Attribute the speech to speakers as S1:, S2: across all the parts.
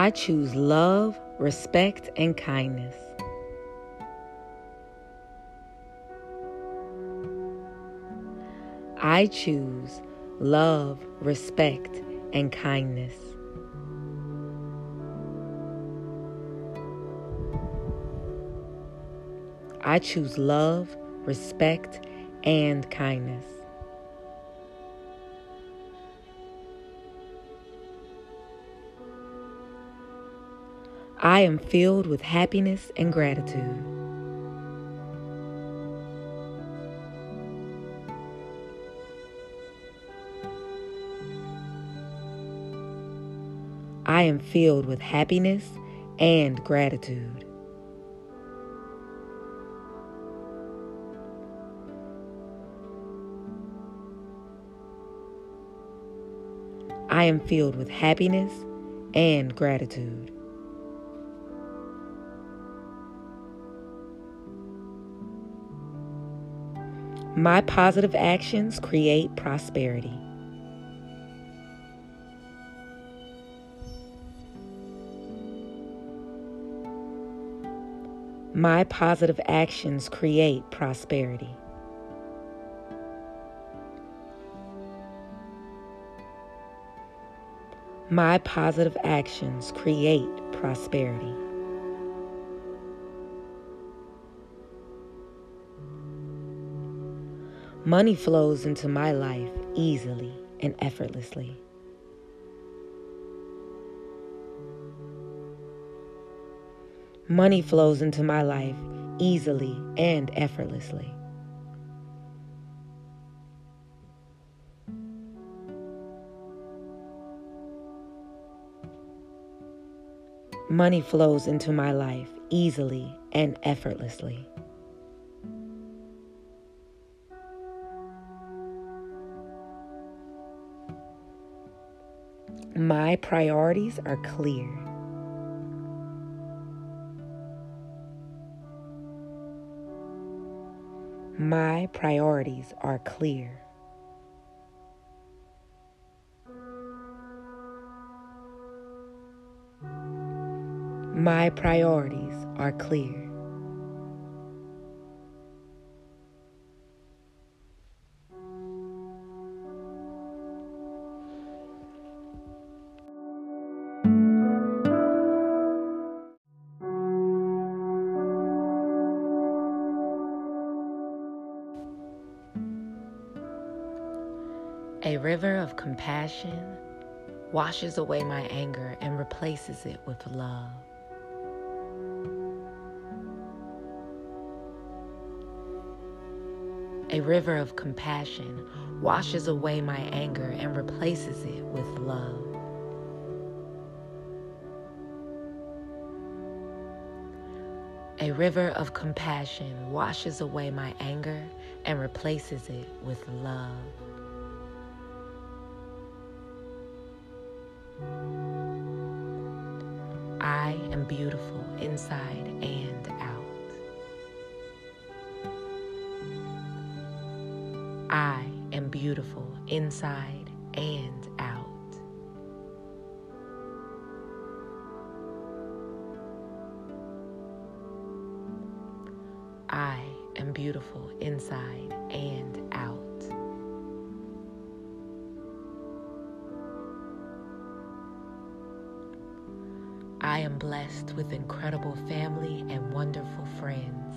S1: I choose love, respect, and kindness. I choose love, respect, and kindness. I choose love, respect, and kindness. I am filled with happiness and gratitude. I am filled with happiness and gratitude. I am filled with happiness and gratitude. My positive actions create prosperity. My positive actions create prosperity. My positive actions create prosperity. Money flows into my life easily and effortlessly. Money flows into my life easily and effortlessly. Money flows into my life easily and effortlessly. My priorities are clear. My priorities are clear. My priorities are clear. A river of compassion washes away my anger and replaces it with love. A river of compassion washes away my anger and replaces it with love. A river of compassion washes away my anger and replaces it with love. I am beautiful inside and out. I am beautiful inside and out. I am beautiful inside and out. I am blessed with incredible family and wonderful friends.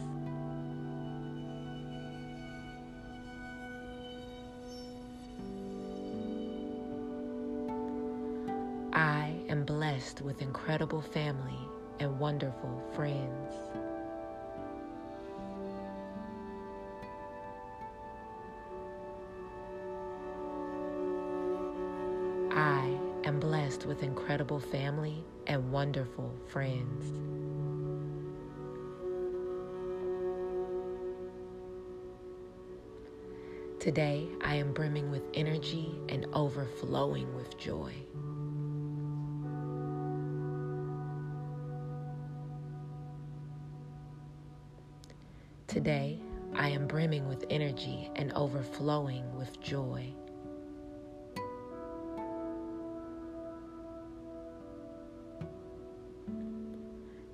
S1: I am blessed with incredible family and wonderful friends. Blessed with incredible family and wonderful friends. Today, I am brimming with energy and overflowing with joy. Today, I am brimming with energy and overflowing with joy.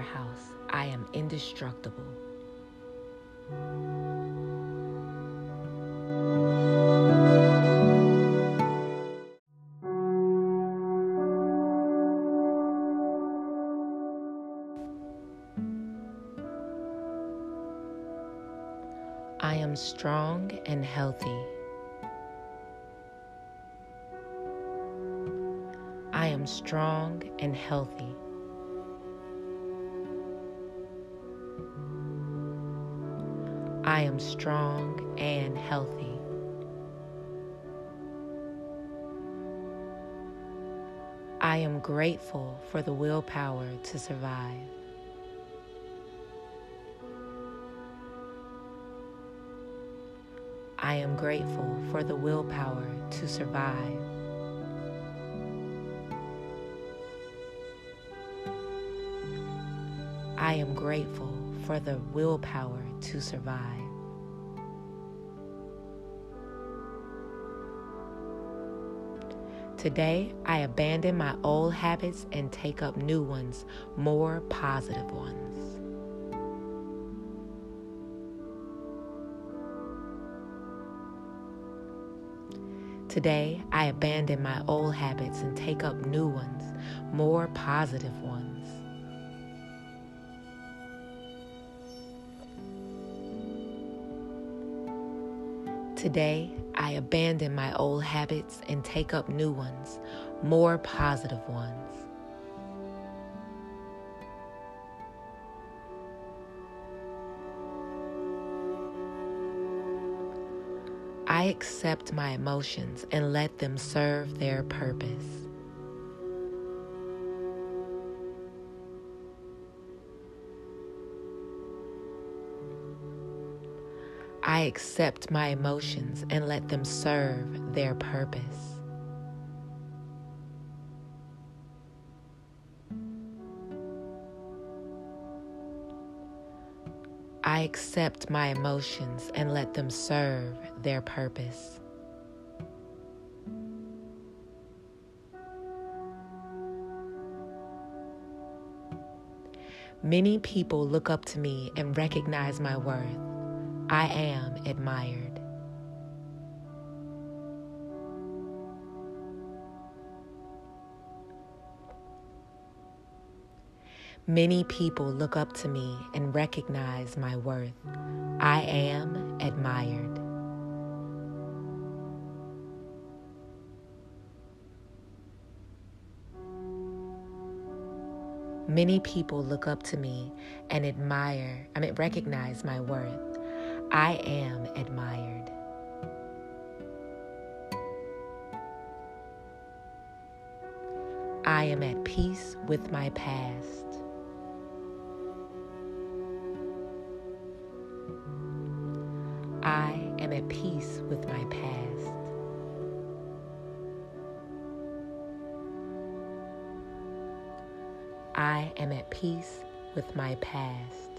S1: Powerhouse. I am indestructible. I am strong and healthy. I am strong and healthy. I am strong and healthy. I am grateful for the willpower to survive. I am grateful for the willpower to survive. I am grateful for the willpower to survive. Today, I abandon my old habits and take up new ones, more positive ones. Today, I abandon my old habits and take up new ones, more positive ones. Today, I abandon my old habits and take up new ones, more positive ones. I accept my emotions and let them serve their purpose. I accept my emotions and let them serve their purpose. I accept my emotions and let them serve their purpose. Many people look up to me and recognize my worth. I am admired. Many people look up to me and recognize my worth. I am admired. Many people look up to me and admire, I mean, recognize my worth. I am admired. I am at peace with my past. I am at peace with my past. I am at peace with my past.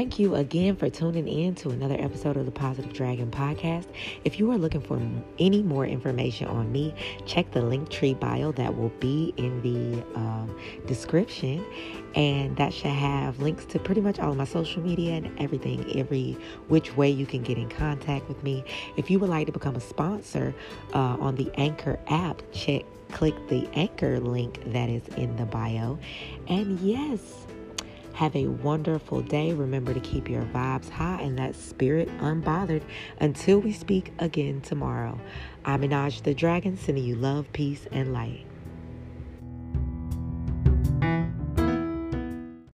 S1: Thank you again for tuning in to another episode of the Positive Dragon podcast. If you are looking for any more information on me, check the Linktree bio that will be in the um, description. And that should have links to pretty much all of my social media and everything, every which way you can get in contact with me. If you would like to become a sponsor uh, on the Anchor app, check click the Anchor link that is in the bio. And yes, have a wonderful day. Remember to keep your vibes high and that spirit unbothered until we speak again tomorrow. I'm Minaj the Dragon, sending you love, peace, and light.